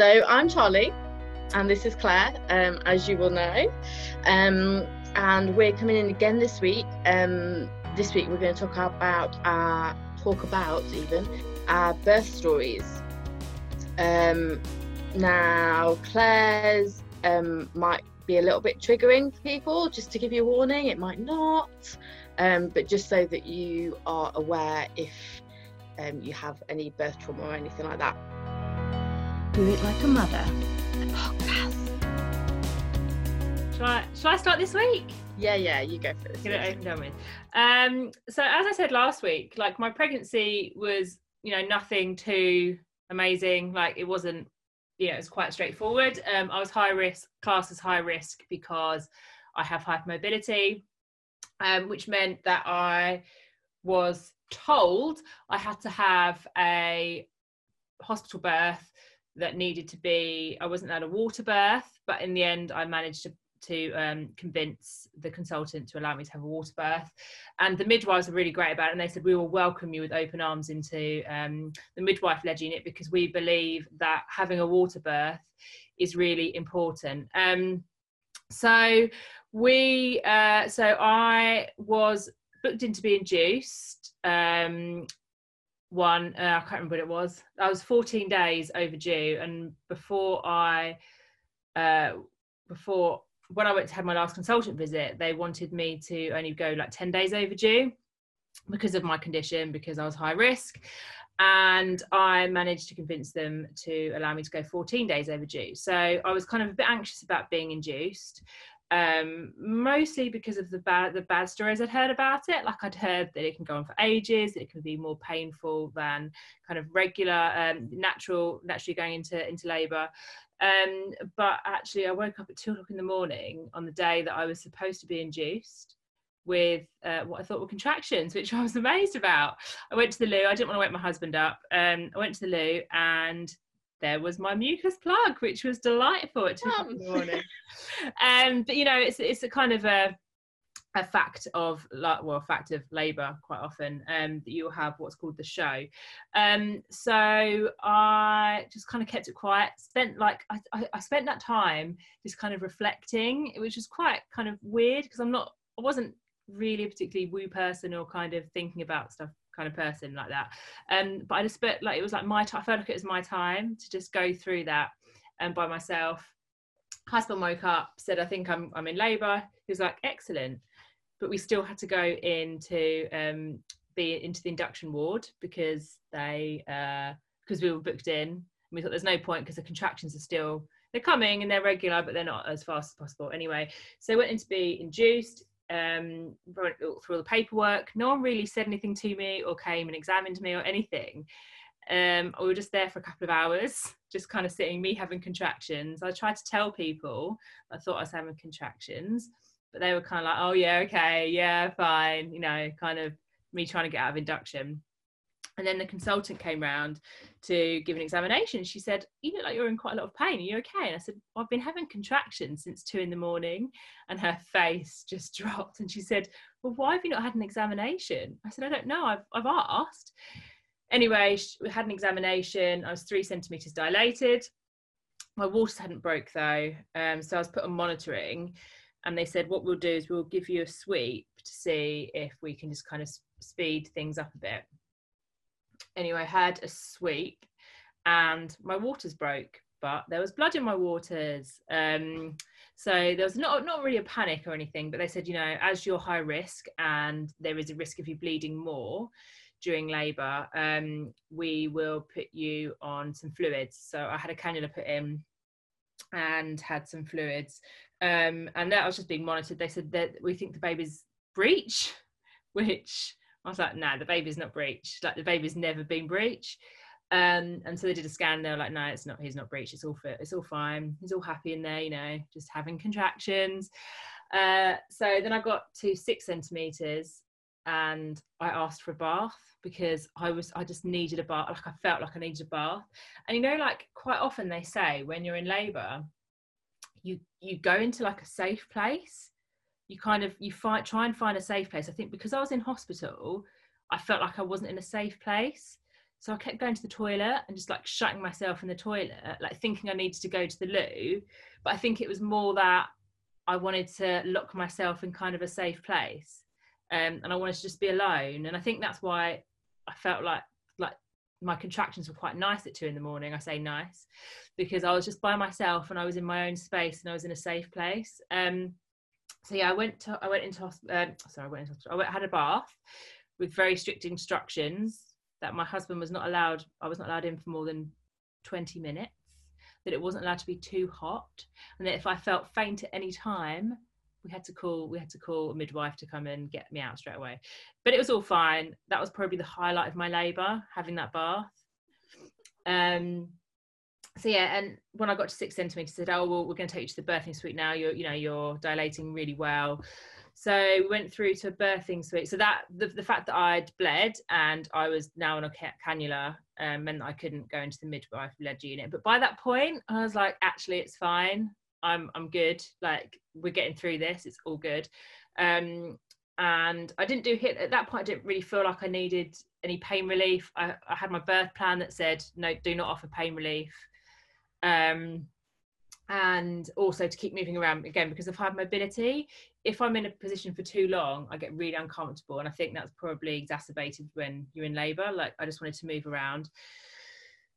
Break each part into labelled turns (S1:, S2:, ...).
S1: So I'm Charlie, and this is Claire, um, as you will know. Um, and we're coming in again this week. Um, this week we're going to talk about our talk about even our birth stories. Um, now Claire's um, might be a little bit triggering for people. Just to give you a warning, it might not, um, but just so that you are aware if you have any birth trauma or anything like that.
S2: Do It Like a Mother, the podcast.
S3: Shall I, shall I start this week?
S1: Yeah, yeah, you go for this.
S3: Get it over and with. Um, so as I said last week, like my pregnancy was, you know, nothing too amazing. Like it wasn't, you know, it was quite straightforward. Um, I was high risk, class as high risk because I have hypermobility, um, which meant that I was told I had to have a hospital birth that needed to be i wasn't allowed a water birth but in the end i managed to to um, convince the consultant to allow me to have a water birth. And the midwives were really great about it and they said we will welcome you with open arms into um, the midwife led unit because we believe that having a water birth is really important. Um, so we uh, so i was booked in to be induced um, one uh, i can't remember what it was. I was 14 days overdue and before i uh, before when i went to have my last consultant visit they wanted me to only go like 10 days overdue because of my condition because i was high risk. And i managed to convince them to allow me to go 14 days overdue. So i was kind of a bit anxious about being induced um, mostly because of the bad the bad stories I'd heard about it. Like I'd heard that it can go on for ages, it can be more painful than kind of regular um, natural naturally going into into labour. Um, but actually, I woke up at two o'clock in the morning on the day that I was supposed to be induced with uh, what I thought were contractions, which I was amazed about. I went to the loo. I didn't want to wake my husband up. Um, I went to the loo and there was my mucus plug, which was delightful at two in the morning. um, but you know, it's it's a kind of a a fact of like well, a fact of labour quite often um, that you'll have what's called the show. Um, so I just kind of kept it quiet. Spent like I, I, I spent that time just kind of reflecting, which was quite kind of weird because I'm not I wasn't really a particularly woo person or kind of thinking about stuff kind of person like that. Um, but I just felt like it was like my time. I felt like it was my time to just go through that and um, by myself. Husband woke up, said, "I think I'm I'm in labour." He was like, "Excellent," but we still had to go into um, be into the induction ward because they uh because uh, we were booked in. We thought there's no point because the contractions are still they're coming and they're regular, but they're not as fast as possible. Anyway, so went in to be induced um, through all the paperwork. No one really said anything to me or came and examined me or anything. Um, we were just there for a couple of hours, just kind of sitting, me having contractions. I tried to tell people I thought I was having contractions, but they were kind of like, oh, yeah, okay, yeah, fine, you know, kind of me trying to get out of induction. And then the consultant came round to give an examination. She said, You look like you're in quite a lot of pain. Are you okay? And I said, well, I've been having contractions since two in the morning. And her face just dropped. And she said, Well, why have you not had an examination? I said, I don't know. I've, I've asked. Anyway, we had an examination. I was three centimetres dilated. My waters hadn't broke though. Um, so I was put on monitoring. And they said, What we'll do is we'll give you a sweep to see if we can just kind of speed things up a bit anyway, I had a sweep and my waters broke, but there was blood in my waters. Um, so there was not not really a panic or anything, but they said, you know, as you're high risk and there is a risk of you bleeding more during labour, um, we will put you on some fluids. So I had a cannula put in and had some fluids, um, and that was just being monitored. They said that we think the baby's breech, which I was like, nah, the baby's not breech. Like the baby's never been breech. Um, and so they did a scan. They were like, no, it's not. He's not breech. It's all fit. It's all fine. He's all happy in there. You know, just having contractions. Uh, so then I got to six centimeters, and I asked for a bath because I was I just needed a bath. Like I felt like I needed a bath. And you know, like quite often they say when you're in labour, you you go into like a safe place you kind of you find try and find a safe place i think because i was in hospital i felt like i wasn't in a safe place So I kept going to the toilet and just like shutting myself in the toilet, like thinking I needed to go to the loo. But I think it was more that I wanted to lock myself in kind of a safe place. Um, and I wanted to just be alone. And I think that's why I felt like like my contractions were quite nice at two in the morning. I say nice because I was just by myself and I was in my own space and I was in a safe place. Um, so yeah, I went to I went into hospital. Uh, sorry, I went into hospital. I went, had a bath with very strict instructions that my husband was not allowed. I was not allowed in for more than twenty minutes. That it wasn't allowed to be too hot, and that if I felt faint at any time, we had to call we had to call a midwife to come and get me out straight away but it was all fine that was probably the highlight of my labor having that bath um so yeah and when i got to six centimeters said oh well we're going to take you to the birthing suite now you're you know you're dilating really well so we went through to a birthing suite so that the, the fact that i'd bled and i was now on a cannula um, meant that i couldn't go into the midwife led unit but by that point i was like actually it's fine I'm I'm good. Like we're getting through this. It's all good. Um, and I didn't do HIT at that point. I didn't really feel like I needed any pain relief. I, I had my birth plan that said no, do not offer pain relief. Um, and also to keep moving around again because of hypermobility. If I'm in a position for too long, I get really uncomfortable, and I think that's probably exacerbated when you're in labour. Like I just wanted to move around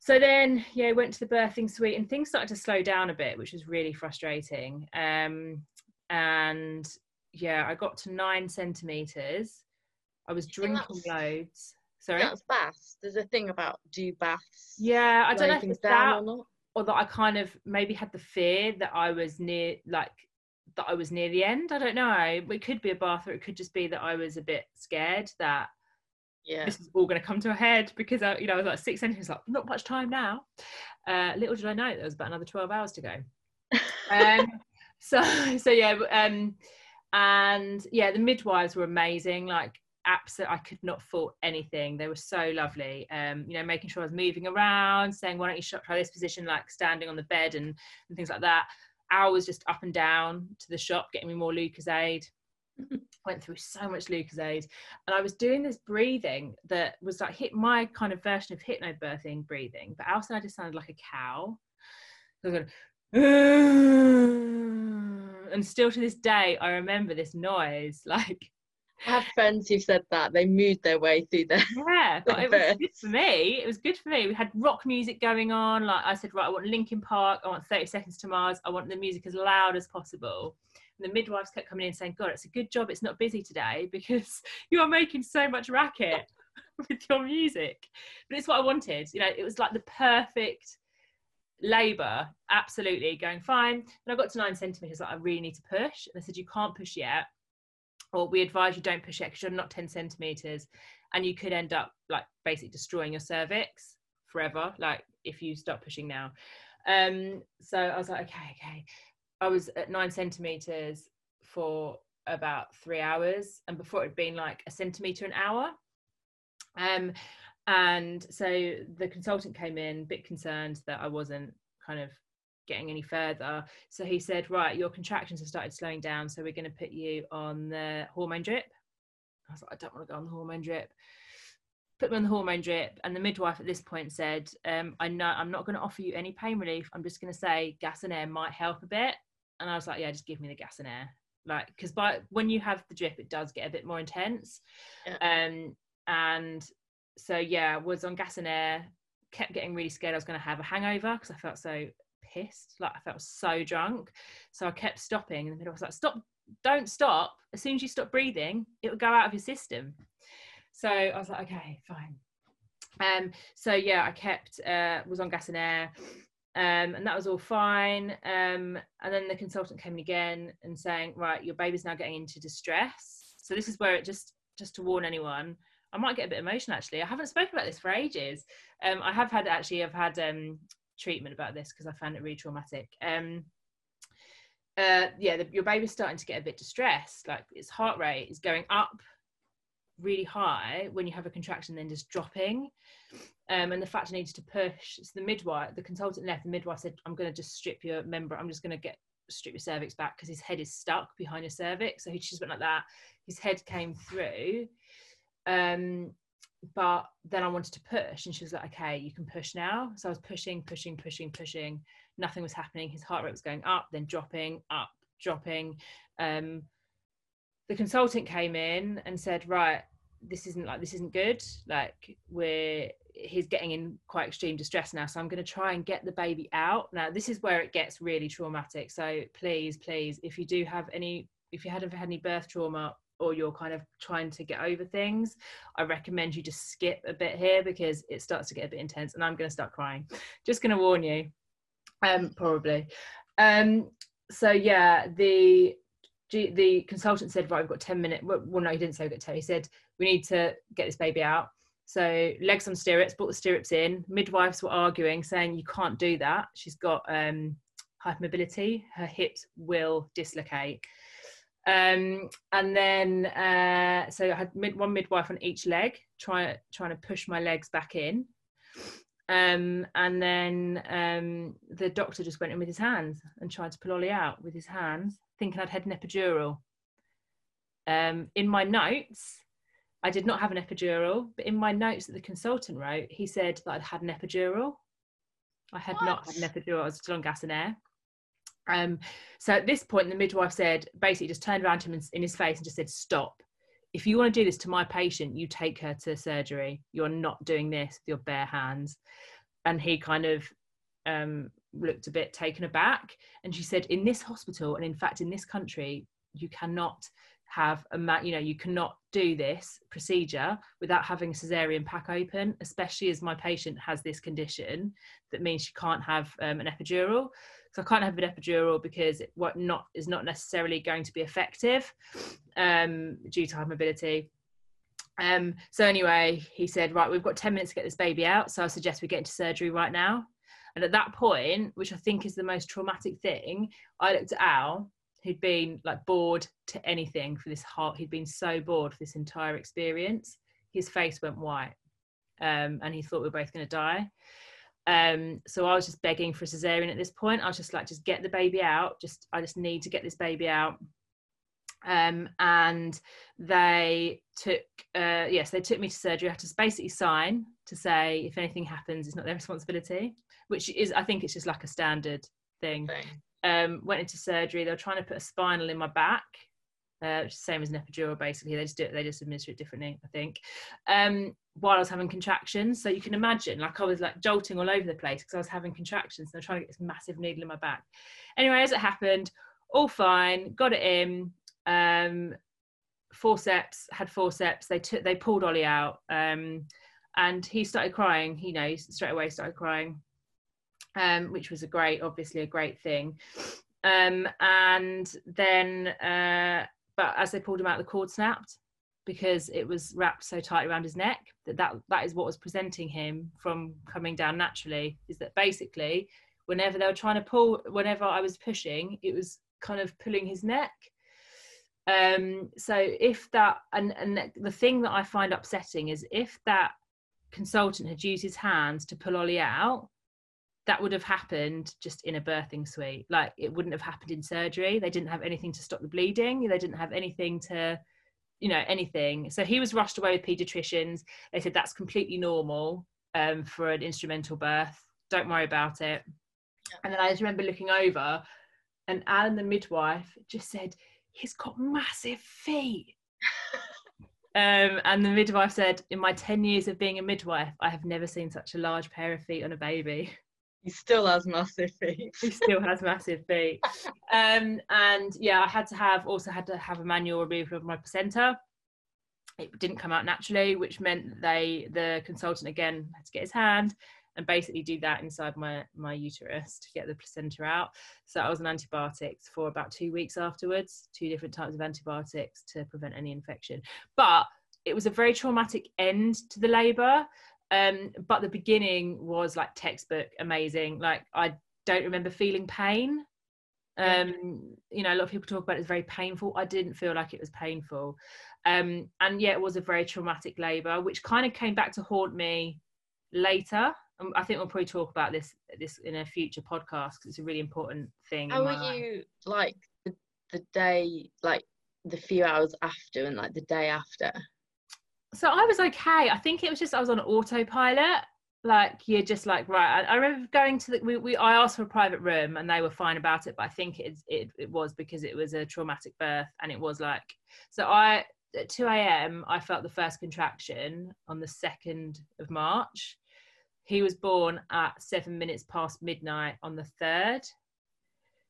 S3: so then yeah went to the birthing suite and things started to slow down a bit which was really frustrating um, and yeah i got to nine centimeters i was drinking loads sorry
S1: that's baths there's a thing about do baths
S3: yeah i don't know if it's that or, not. Or that i kind of maybe had the fear that i was near like that i was near the end i don't know. It could be a bath or it could just be that i was a bit scared that
S1: yeah.
S3: this is all going to come to a head because I, you know I was like six centimeters like not much time now. Uh, little did I know there was about another 12 hours to go. Um, so so yeah um, and yeah the midwives were amazing like absolutely I could not fault anything they were so lovely um, you know making sure I was moving around saying why don't you try this position like standing on the bed and, and things like that I was just up and down to the shop getting me more Lucozade went through so much Lucozade, and I was doing this breathing that was like hit my kind of version of hypnobirthing breathing, but outside I just sounded like a cow. Going, and still to this day, I remember this noise. Like,
S1: I have friends who've said that they moved their way through there.
S3: Yeah, but it was good for me. It was good for me. We had rock music going on. Like I said, right, I want Linkin Park. I want 30 Seconds to Mars. I want the music as loud as possible And the midwives kept coming in saying, God, it's a good job it's not busy today because you are making so much racket with your music. But it's what I wanted. You know, it was like the perfect labour, absolutely going fine. And I got to nine centimetres, like I really need to push. And they said, You can't push yet. Or we advise you don't push yet because you're not 10 centimetres. And you could end up like basically destroying your cervix forever, like if you stop pushing now. Um, so I was like, okay, okay. I was at nine centimeters for about three hours, and before it had been like a centimeter an hour. Um, and so the consultant came in, a bit concerned that I wasn't kind of getting any further. So he said, Right, your contractions have started slowing down, so we're going to put you on the hormone drip. I was like, I don't want to go on the hormone drip. Put me on the hormone drip, and the midwife at this point said, um, I know I'm not going to offer you any pain relief. I'm just going to say gas and air might help a bit and I was like, yeah, just give me the gas and air. Like, because by when you have the drip, it does get a bit more intense. Yeah. Um, and so yeah, was on gas and air. Kept getting really scared I was going to have a hangover because I felt so pissed. Like I felt so drunk. So I kept stopping, and the middle was like, stop, don't stop. As soon as you stop breathing, it would go out of your system. So I was like, okay, fine. Um, so yeah, I kept uh, was on gas and air um, and that was all fine. Um, and then the consultant came in again and saying, right, your baby's now getting into distress. So this is where it just just to warn anyone, I might get a bit emotional actually. I haven't spoken about this for ages. Um, I have had actually, I've had um, treatment about this because I found it really traumatic. Um, uh, yeah, the, your baby's starting to get a bit distressed. Like its heart rate is going up really high when you have a contraction, then just dropping. Um, and the fact I needed to push. So the midwife, the consultant left. The midwife said, "I'm going to just strip your member. I'm just going to get strip your cervix back because his head is stuck behind your cervix." So he just went like that. His head came through, um, but then I wanted to push, and she was like, "Okay, you can push now." So I was pushing, pushing, pushing, pushing. Nothing was happening. His heart rate was going up, then dropping, up, dropping. Um, the consultant came in and said, "Right, this isn't like this isn't good. Like we're he's getting in quite extreme distress now. So I'm going to try and get the baby out. Now this is where it gets really traumatic. So please, please, if you do have any, if you haven't had any birth trauma or you're kind of trying to get over things, I recommend you just skip a bit here because it starts to get a bit intense and I'm going to start crying. Just going to warn you, um, probably. Um, so yeah, the the consultant said, right, we've got 10 minutes. Well, no, he didn't say we've got 10. He said, we need to get this baby out. So legs on stirrups, brought the stirrups in. Midwives were arguing, saying you can't do that. She's got um, hypermobility. Her hips will dislocate. Um, and then uh, so I had mid, one midwife on each leg, trying trying to push my legs back in. Um, and then um, the doctor just went in with his hands and tried to pull Ollie out with his hands, thinking I'd had an epidural. Um, in my notes, I did not have an epidural, but in my notes that the consultant wrote, he said that I'd had an epidural. I had what? not had an epidural. I was still on gas and air. Um, so at this point, the midwife said, basically, just turned around to him in his face and just said, "Stop! If you want to do this to my patient, you take her to surgery. You're not doing this with your bare hands." And he kind of um, looked a bit taken aback. And she said, "In this hospital, and in fact, in this country, you cannot." Have a ma- you know you cannot do this procedure without having a cesarean pack open especially as my patient has this condition that means she can't have um, an epidural so I can't have an epidural because what not is not necessarily going to be effective um, due to hypermobility. Um, so anyway, he said, right, we've got 10 minutes to get this baby out. So I suggest we get into surgery right now. And at that point, which I think is the most traumatic thing, I looked at Al, who'd been like bored to anything for this heart. He'd been so bored for this entire experience. His face went white. Um, and he thought we were both going to die. Um, so I was just begging for a cesarean at this point. I was just like, just get the baby out. Just I just need to get this baby out. Um, and they took uh, yes, they took me to surgery. I had to basically sign to say if anything happens, it's not their responsibility, which is I think it's just like a standard thing. thing. Um, went into surgery. They were trying to put a spinal in my back uh, same as an epidural basically. They just do it they just administer it differently i think um, while i was having contractions. So you can imagine like i was like jolting all over the place because i was having contractions and they're trying to get this massive needle in my back. Anyway as it happened all fine got it in um, forceps had forceps. They took they pulled ollie out um, and he started crying you know straight away started crying um, which was a great obviously a great thing um, and then uh, but as they pulled him out, the cord snapped because it was wrapped so tight around his neck that that, that is what was presenting him from coming down naturally. Is that basically whenever they were trying to pull, whenever I was pushing, it was kind of pulling his neck. Um, so if that and and the thing that I find upsetting is if that consultant had used his hands to pull Ollie out, that would have happened just in a birthing suite. Like it wouldn't have happened in surgery. They didn't have anything to stop the bleeding. They didn't have anything to, you know, anything. So he was rushed away with pediatricians. They said that's completely normal um, for an instrumental birth. Don't worry about it. And then I just remember looking over, and Alan, the midwife, just said, "He's got massive feet." Um, and the midwife said, In my 10 years of being a midwife, I have never seen such a large pair of feet on a baby.
S1: He still has massive feet.
S3: he still has massive feet. Um, and yeah, I had to have also had to have a manual removal of my placenta. It didn't come out naturally, which meant they the consultant again had to get his hand and basically do that inside my my uterus to get the placenta out. So I was on antibiotics for about two weeks afterwards, two different types of antibiotics to prevent any infection. But it was a very traumatic end to the labour um, but the beginning was like textbook amazing. Like I don't remember feeling pain. Um, you know, a lot of people talk about it as very painful. I didn't feel like it was painful. Um, and yeah, it was a very traumatic labour, which kind of came back to haunt me later. Um, I think we'll probably talk about this this in a future podcast because it's a really important thing.
S1: How were you like the, the day, like the few hours after, and like the day after?
S3: So I was okay. I think it was just I was on autopilot. Like you're just like right. I, I remember going to the we, we I asked for a private room and they were fine about it, but I think it it it was because it was a traumatic birth and it was like so I at 2 a.m. I felt the first contraction on the 2nd of March. He was born at seven minutes past midnight on the 3rd.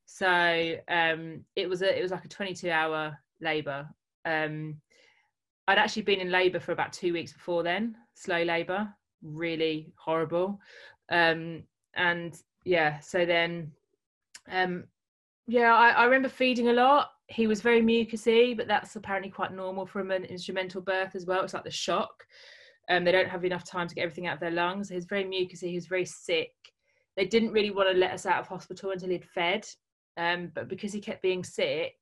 S3: So um, it was a it was like a 22 hour labour. Um, I'd actually been in labour for about two weeks before then, slow labour, really horrible. Um, and yeah, so then, um, yeah, I, I remember feeding a lot. He was very mucousy, but that's apparently quite normal from an instrumental birth as well. It's like the shock. Um, they don't have enough time to get everything out of their lungs. He's very mucousy. He was very sick. They didn't really want to let us out of hospital until he'd fed, um, but because he kept being sick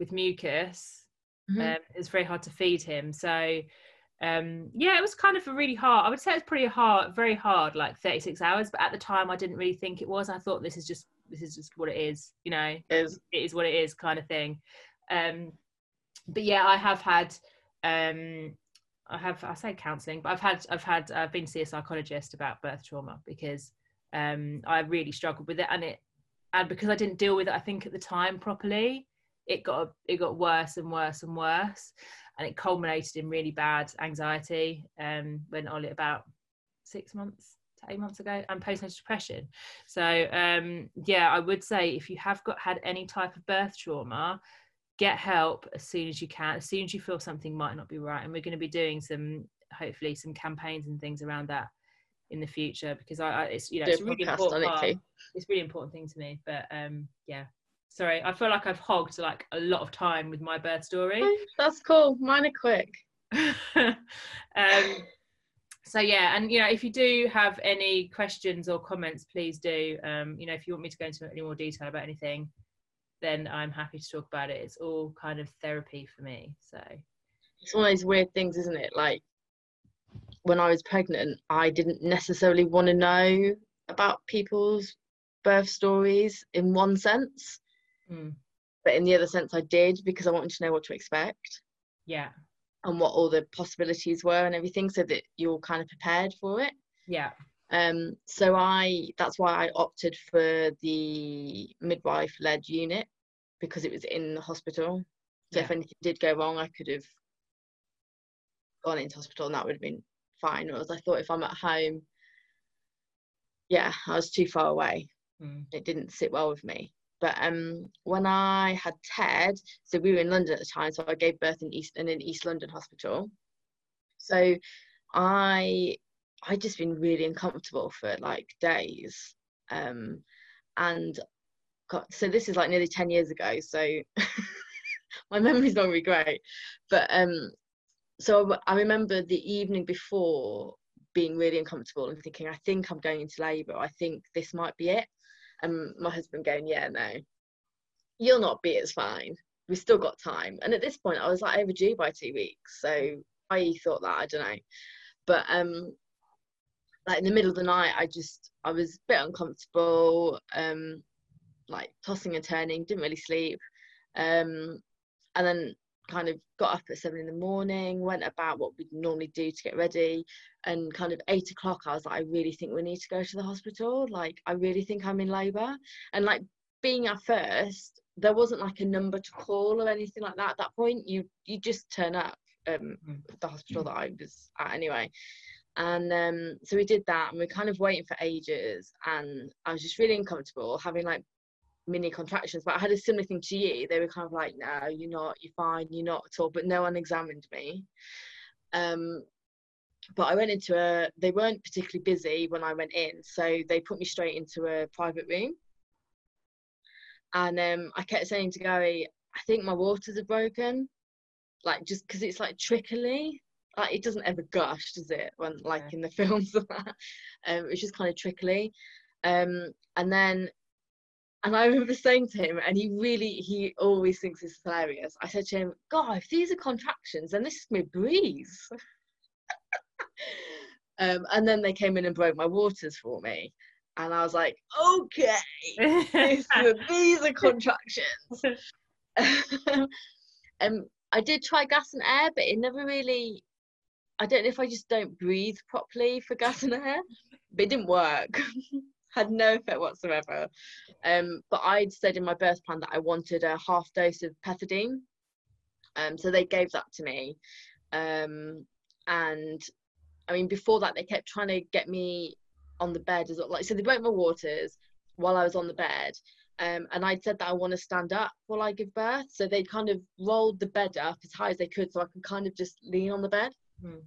S3: with mucus, mm-hmm. um, it was very hard to feed him. So um, yeah, it was kind of a really hard. I would say it's pretty hard, very hard, like 36 hours. But at the time, I didn't really think it was. I thought this is just this is just what it is, you know. It is, it is what it is, kind of thing. Um, but yeah, I have had. Um, I have I say counselling, but I've had I've had I've been to see a psychologist about birth trauma because um, I really struggled with it, and it and because I didn't deal with it, I think at the time properly, it got it got worse and worse and worse and it culminated in really bad anxiety um when Ollie about six months to eight months ago and postnatal depression. So um yeah I would say if you have got had any type of birth trauma get help as soon as you can as soon as you feel something might not be right. And we're going to be doing some hopefully some campaigns and things around that in the future because I, I it's you know it's really important part, it's really important thing to me but um yeah sorry i feel like i've hogged like a lot of time with my birth story.
S1: That's cool. Mine are quick.
S3: Um so yeah and you know if you do have any questions or comments please do. Um you know if you want me to go into any more detail about anything then i'm happy to talk about it. It's all kind of therapy for me so.
S1: It's one of those weird things isn't it? Like when i was pregnant i didn't necessarily want to know about people's birth stories in one sense Mm. But in the other sense, I did because I wanted to know what to expect.
S3: Yeah.
S1: And what all the possibilities were and everything so that you're kind of prepared for it.
S3: Yeah.
S1: Um, so I that's why I opted for the midwife led unit because it was in the hospital. So yeah. if anything did go wrong, I could have gone into hospital and that would have been fine. Whereas I thought if I'm at home, yeah, I was too far away. Mm. It didn't sit well with me. But um, when I had Ted, so we were in London at the time, so I gave birth in East in an East London hospital. So I I just been really uncomfortable for like days. Um, and got, so this is like nearly 10 years ago. So my memory's not really great. But um, so I remember the evening before being really uncomfortable and thinking, I think I'm going into labour. I think this might be it and my husband going, yeah, no, you'll not be, it's fine. We've still got time. And at this point, I was like overdue by two weeks. So I thought that, I don't know. But um, like in the middle of the night, I just, I was a bit uncomfortable, um, like tossing and turning, didn't really sleep. Um, and then kind of got up at seven in the morning, went about what we'd normally do to get ready, and kind of eight o'clock, I was like, I really think we need to go to the hospital. Like, I really think I'm in labour. And like being at first, there wasn't like a number to call or anything like that. At that point, you you just turn up um mm. the hospital that I was at anyway. And um, so we did that, and we are kind of waiting for ages, and I was just really uncomfortable having like mini contractions. But I had a similar thing to you. They were kind of like, "No, you're not. You're fine. You're not at all." But no one examined me. Um, but I went into a. They weren't particularly busy when I went in, so they put me straight into a private room. And um, I kept saying to Gary, "I think my waters are broken." Like just because it's like trickly, like it doesn't ever gush, does it? When like in the films, um, it's just kind of trickly. Um, and then and I remember saying to him, and he really, he always thinks it's hilarious. I said to him, God, if these are contractions, then this is my breeze. um, and then they came in and broke my waters for me. And I was like, okay, this, these are contractions. um, I did try gas and air, but it never really, I don't know if I just don't breathe properly for gas and air, but it didn't work. Had no effect whatsoever. Um, but I'd said in my birth plan that I wanted a half dose of pethidine. Um, so they gave that to me. Um, and I mean, before that, they kept trying to get me on the bed as well. Like, so they broke my waters while I was on the bed. Um, and I'd said that I want to stand up while I give birth. So they kind of rolled the bed up as high as they could so I could kind of just lean on the bed.
S3: Hmm.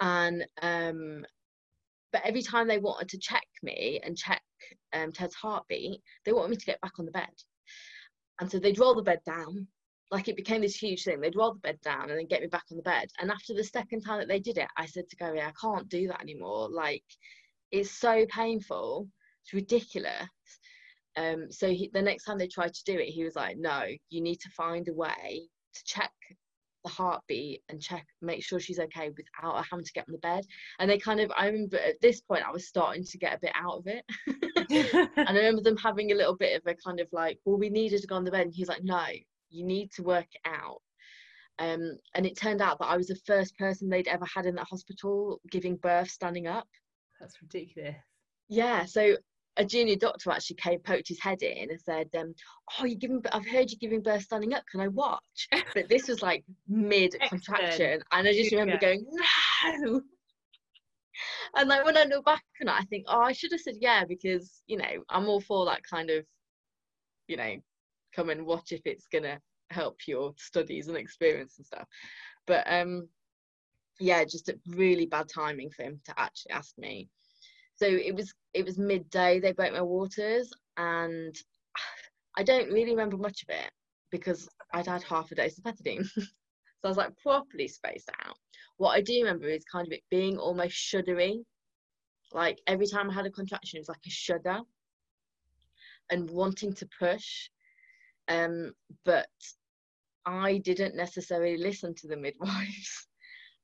S1: And um, but every time they wanted to check me and check um, Ted's heartbeat, they wanted me to get back on the bed. And so they'd roll the bed down. Like it became this huge thing. They'd roll the bed down and then get me back on the bed. And after the second time that they did it, I said to Gary, I can't do that anymore. Like it's so painful. It's ridiculous. Um, so he, the next time they tried to do it, he was like, "No, you need to find a way to check the heartbeat and check, make sure she's okay without her having to get on the bed." And they kind of, I remember at this point, I was starting to get a bit out of it, and I remember them having a little bit of a kind of like, "Well, we needed to go on the bed," and he's like, "No, you need to work it out." Um, and it turned out that I was the first person they'd ever had in that hospital giving birth standing up.
S3: That's ridiculous.
S1: Yeah, so a junior doctor actually came, poked his head in, and said, um, "Oh, you giving? I've heard you're giving birth standing up. Can I watch?" But this was like mid contraction, and I just remember going, "No." And like when I look back on it, I think, "Oh, I should have said yeah," because you know I'm all for that kind of, you know, come and watch if it's gonna help your studies and experience and stuff. But um, yeah, just a really bad timing for him to actually ask me so it was it was midday they broke my waters and i don't really remember much of it because i'd had half a dose of pethidine so i was like properly spaced out. What i do remember is kind of it being almost shuddery like every time i had a contraction it was like a shudder and wanting to push um but i didn't necessarily listen to the midwives.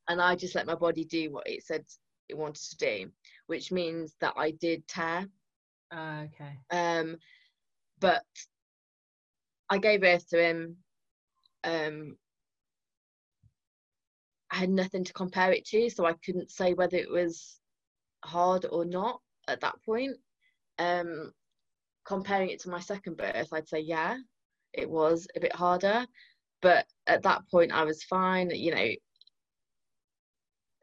S1: And i just let my body do what it said it wanted to do, which means that I did tear.
S3: Uh, okay.
S1: Um, but I gave birth to him. Um, I had nothing to compare it to, so I couldn't say whether it was hard or not at that point. Um, comparing it to my second birth, I'd say yeah, it was a bit harder, but at that point I was fine. You know,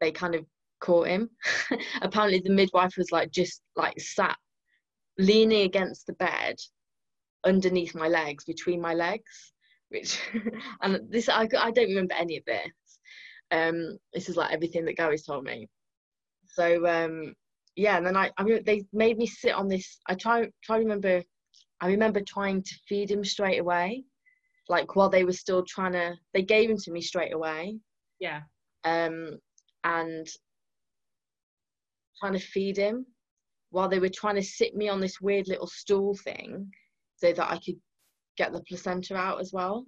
S1: they kind of caught him. Apparently, the midwife was like just like sat leaning against the bed underneath my legs, between my legs, which and this I, I don't remember any of this. Um, this is like everything that Gary's told me. So um, yeah, and then I, I mean, they made me sit on this. I try try to remember. I remember trying to feed him straight away, like while they were still trying to. They gave him to me straight away.
S3: Yeah.
S1: Um, and trying to feed him while they were trying to sit me on this weird little stool thing so that I could get the placenta out as well.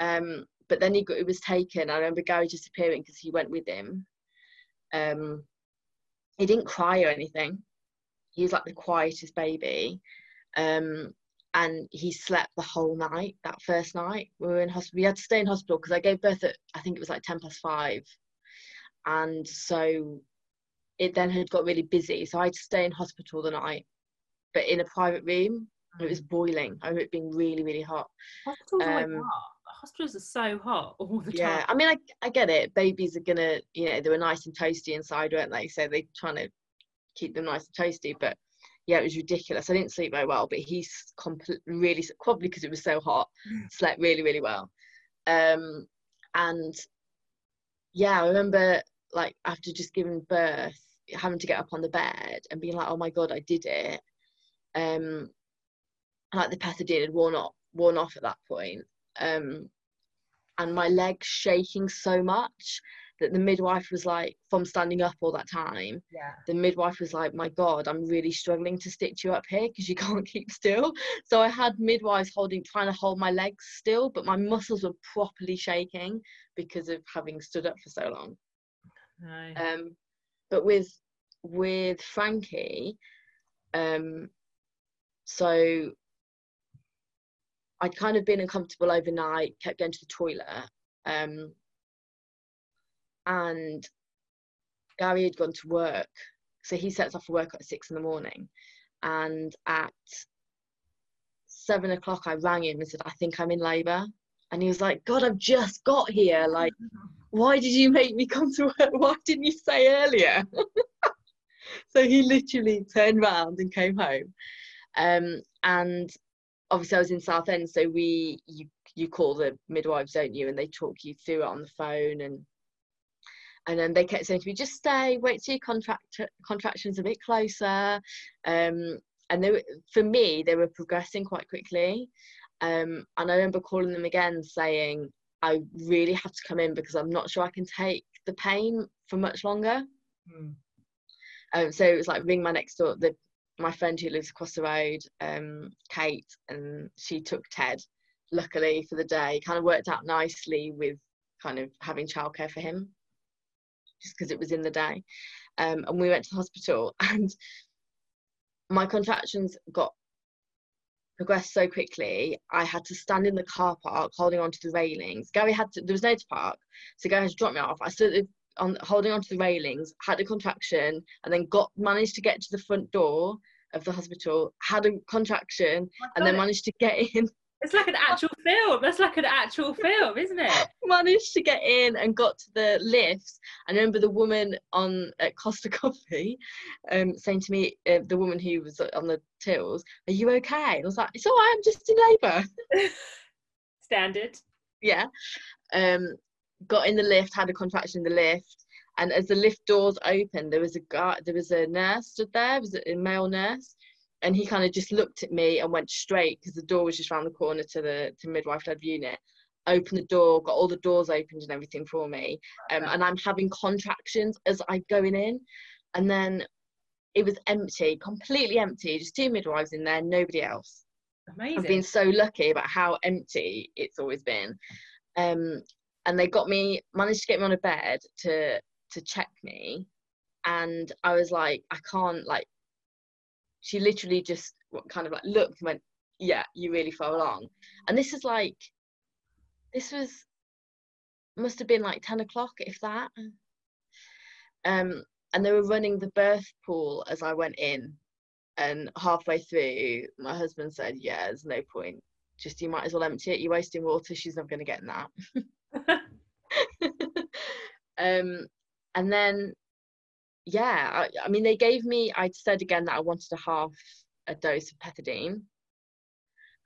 S1: Um, but then he got, it was taken. I remember Gary disappearing because he went with him. Um, he didn't cry or anything. He was like the quietest baby. Um, and he slept the whole night that first night. We were in hospital. We had to stay in hospital because I gave birth at I think it was like ten past five, and so it then had got really busy. So I had to stay in hospital the night, but in a private room. It was boiling. I remember it being really, really hot.
S3: Hospitals are um, hot. Hospitals are so hot all the
S1: yeah,
S3: time.
S1: I mean, I, I get it. Babies are gonna, you know, they were nice and toasty inside, weren't they? So they're trying to keep them nice and toasty. But yeah, it was ridiculous. I didn't sleep very well, but he's completely, really, probably because it was so hot,
S3: Mm.
S1: slept really, really well. Um, and yeah, I remember like after just giving birth, having to get up on the bed and being like, oh my god, I did it. Um, like the pethidine had worn off, worn off at that point. Um, and my legs shaking so much that the midwife was like, from standing up all that time,
S3: Yeah.
S1: the midwife was like, my god, I'm really struggling to stitch you up here because you can't keep still. So I had midwives holding, trying to hold my legs still, but my muscles were properly shaking because of having stood up for so long.
S3: No.
S1: Um, but with with Frankie, um, so I'd kind of been uncomfortable overnight, kept going to the toilet. Um, and Gary had gone to work. So he sets off for work at six in the morning. And at seven o'clock, I rang him and said, I think I'm in labour. And he was like, God, I've just got here. Like, why did you make me come to work? Why didn't you say earlier? so he literally turned around and came home. Um, and obviously I was in Southend, so we you you call the midwives, don't you? And they talk you through it on the phone and and then they kept saying to me, just stay, wait till your contract contractions a bit closer. Um, and they were, for me, they were progressing quite quickly. Um, and I remember calling them again saying, I really have to come in because I'm not sure I can take the pain for much longer. Mm. Um, so it was like ring my next door, the my friend who lives across the road, um, Kate, and she took Ted. Luckily for the day, kind of worked out nicely with kind of having childcare for him, just because it was in the day. Um, and we went to the hospital, and my contractions got progressed so quickly. I had to stand in the car park holding onto the railings. Gary had to, there was no to park, so Gary had to drop me off. I stood on holding onto the railings, had a contraction, and then got managed to get to the front door of the hospital, had a contraction, oh and then managed to get in.
S3: It's like an actual film. That's like an actual film, isn't it?
S1: managed to get in and got to the lifts. I remember the woman on at Costa Coffee um, saying to me, uh, the woman who was on the tills, "Are you okay?" And I was like, "It's all right. I'm just in labour."
S3: Standard.
S1: Yeah. Um, got in the lift, had a contraction in the lift, and as the lift doors opened, there was a guy, there was a nurse stood there, was a male nurse, and he kind of just looked at me and went straight because the door was just around the corner to the to midwife led unit. Opened the door, got all the doors opened and everything for me, um, and I'm having contractions as I'm going in, and then it was empty, completely empty, just two midwives in there, nobody else.
S3: Amazing.
S1: I've been so lucky about how empty it's always been. Um, and they got me managed to get me on a bed to to check me and i was like i can't like she literally just kind of like looked and went yeah you really far along. And this is like this was must have been like 10 o'clock if that. Um and they were running the birth pool as i went in and halfway through my husband said yeah there's no point. Just you might as well empty it. You're wasting water. She's never going to get in that. Um, and then, yeah, I, I, mean, they gave me, I said again that I wanted a half a dose of pethidine,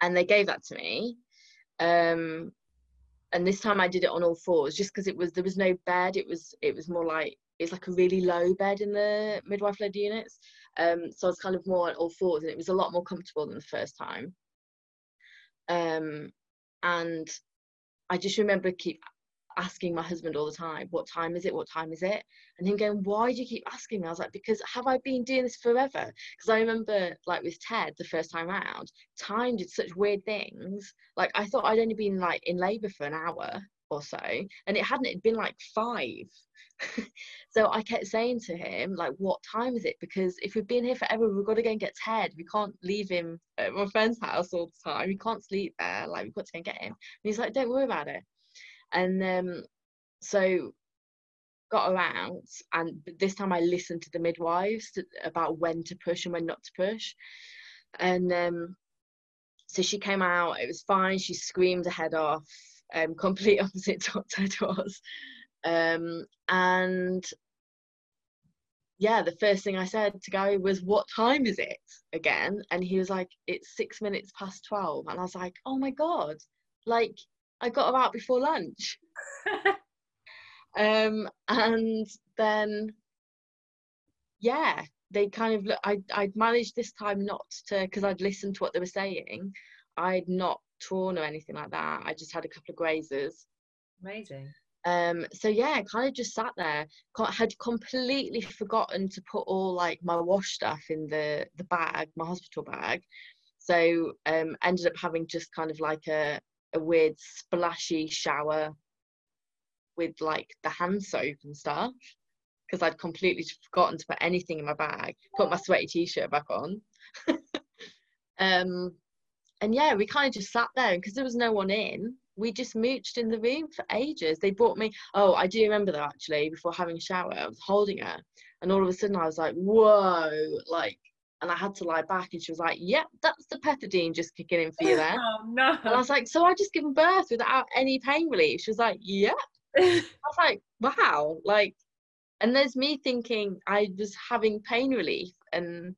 S1: and they gave that to me. Um, and this time I did it on all fours, just because it was there was no bed. It was it was more like it's like a really low bed in the midwife led units. Um, so I was kind of more on all fours, and it was a lot more comfortable than the first time. Um, and I just remember keep asking my husband all the time, what time is it? What time is it? And him going, why do you keep asking me? I was like, because have I been doing this forever? Because I remember, like with Ted, the first time round, time did such weird things. Like I thought I'd only been like in labour for an hour or so, and it hadn't. It'd been like five. so I kept saying to him, like, what time is it? Because if we've been here forever, we've got to go and get Ted. We can't leave him at my friend's house all the time. We can't sleep there. Like, we've got to go and get him. And he's like, don't worry about it and um, so got around and this time I listened to the midwives to, about when to push and when not to push. And um, so she came out it was fine she screamed her head off um, complete opposite to what Ted was. Um, and yeah the first thing I said to Gary was what time is it? again. And he was like it's six minutes past 12 and I was like oh my god like I got her out before lunch. um, and then, yeah, they kind of look. I I'd managed this time not to because I'd listened to what they were saying. I'd not torn or anything like that. I just had a couple of grazes.
S3: Amazing.
S1: Um, so yeah, kind of just sat there. Had completely forgotten to put all like my wash stuff in the the bag, my hospital bag. So um, ended up having just kind of like a a weird splashy shower with like the hand soap and stuff because I'd completely forgotten to put anything in my bag. Put my sweaty t-shirt back on. um, and yeah, we kind of just sat there because there was no one in. we just mooched in the room for ages. They brought me. Oh, I do remember that actually. Before having a shower, I was holding her, and all of a sudden I was like, "Whoa!" Like, and I had to lie back, and she was like, "Yep, that's the pethidine just kicking in for you there."
S3: oh no.
S1: And I was like, "So I just given birth without any pain relief?" She was like, "Yep." I was like, "Wow!" Like, and there's me thinking I was having pain relief, and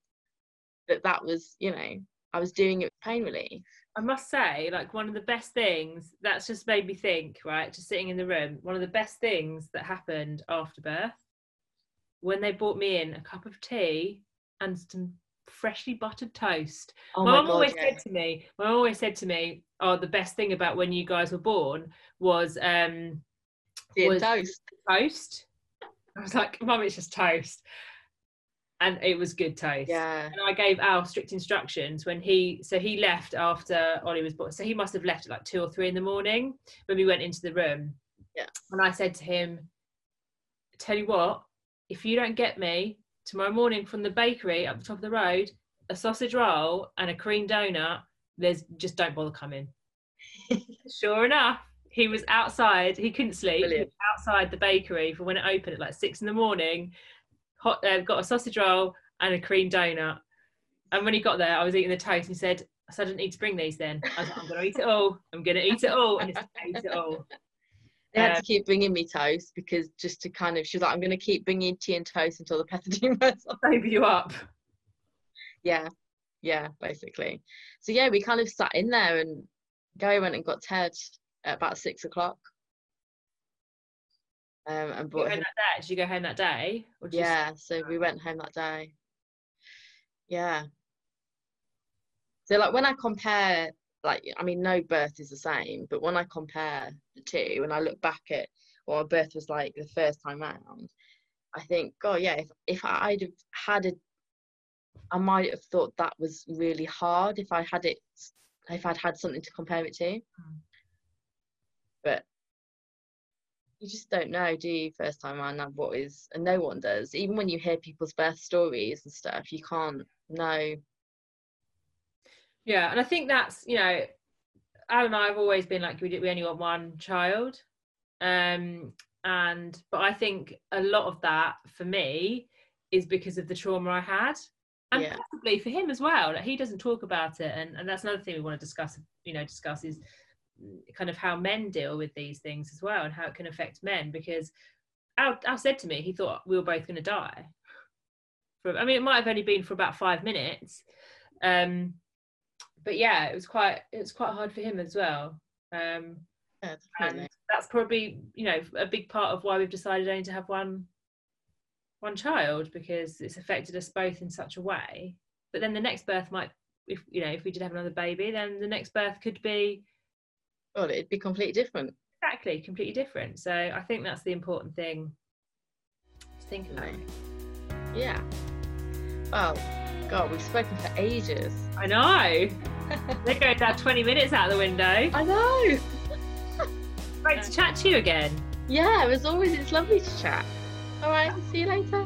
S1: that that was, you know, I was doing it with pain relief.
S3: I must say, like one of the best things that's just made me think, right? Just sitting in the room, one of the best things that happened after birth when they brought me in a cup of tea and some freshly buttered toast.
S1: Oh
S3: my
S1: my
S3: mum
S1: god!
S3: always
S1: yeah.
S3: said to me, my mum always said to me, oh, the best thing about when you guys were born was um was-
S1: toast.
S3: toast. I was like, mum, it's just toast. And it was good toast.
S1: Yeah.
S3: And I gave Al strict instructions when he, so he left after Ollie was born. So he must have left at like two or three in the morning when we went into the room.
S1: Yeah.
S3: And I said to him, tell you what, if you don't get me tomorrow morning from the bakery up the top of the road, a sausage roll and a cream donut, there's just don't bother coming. sure enough, he was outside. He couldn't sleep. He was outside the bakery for when it opened at like six in the morning. Hot, uh, got a sausage roll and a cream donut. And when he got there, I was eating the toast. And He said, "I said I didn't need to bring these. Then I was like, I'm going to eat it all. I'm going to eat it all, and ate it all.
S1: They had
S3: Um,
S1: to keep bringing me toast because just to kind of, she was like, I'm going to keep bringing tea and toast until the pethidine wears off.
S3: Sober you up.
S1: Yeah, yeah, basically. So yeah, we kind of sat in there and Gary went and got Ted at about six o'clock. Um, and
S3: Did you, go
S1: brought
S3: home
S1: him.
S3: that day? Did you go home that day? Or did you
S1: Yeah, so we went home that day. Yeah. So like when I compare, like I mean, no birth is the same, but when I compare the two, and I look back at what my birth was like the first time round, I think, oh yeah, if if I'd have had a, I might have thought that was really hard if I had it, if I'd had something to compare it to.
S3: Mm.
S1: But you just don't know, do you? First time around, what is, and no one does. Even when you hear people's birth stories and stuff, you can't know.
S3: Yeah, and I think that's you know, Al and I have always been like we did, we only want one child, um, and but I think a lot of that for me is because of the trauma I had, and
S1: Yeah.
S3: possibly for him as well. Like he doesn't talk about it, and and that's another thing we want to discuss. You know, discuss is kind of how men deal with these things as well, and how it can affect men. Because Al, Al said to me he thought we were both going to die. For, I mean, it might have only been for about five minutes. Um, but yeah, it was quite it was quite hard for him as well. Um,
S1: Yeah,
S3: and that's probably you know a big part of why we've decided only to have one one child because it's affected us both in such a way. But then the next birth might, if you know, if we did have another baby, then the next birth could be
S1: Well, it'd be completely different.
S3: exactly completely different. So I think that's the important thing to think about.
S1: Yeah. Well, God, we've spoken for ages.
S3: I know. They're going down 20 minutes out the window.
S1: I know.
S3: Great to chat to you again.
S1: Yeah, as always, it's lovely to chat. All right, see you later.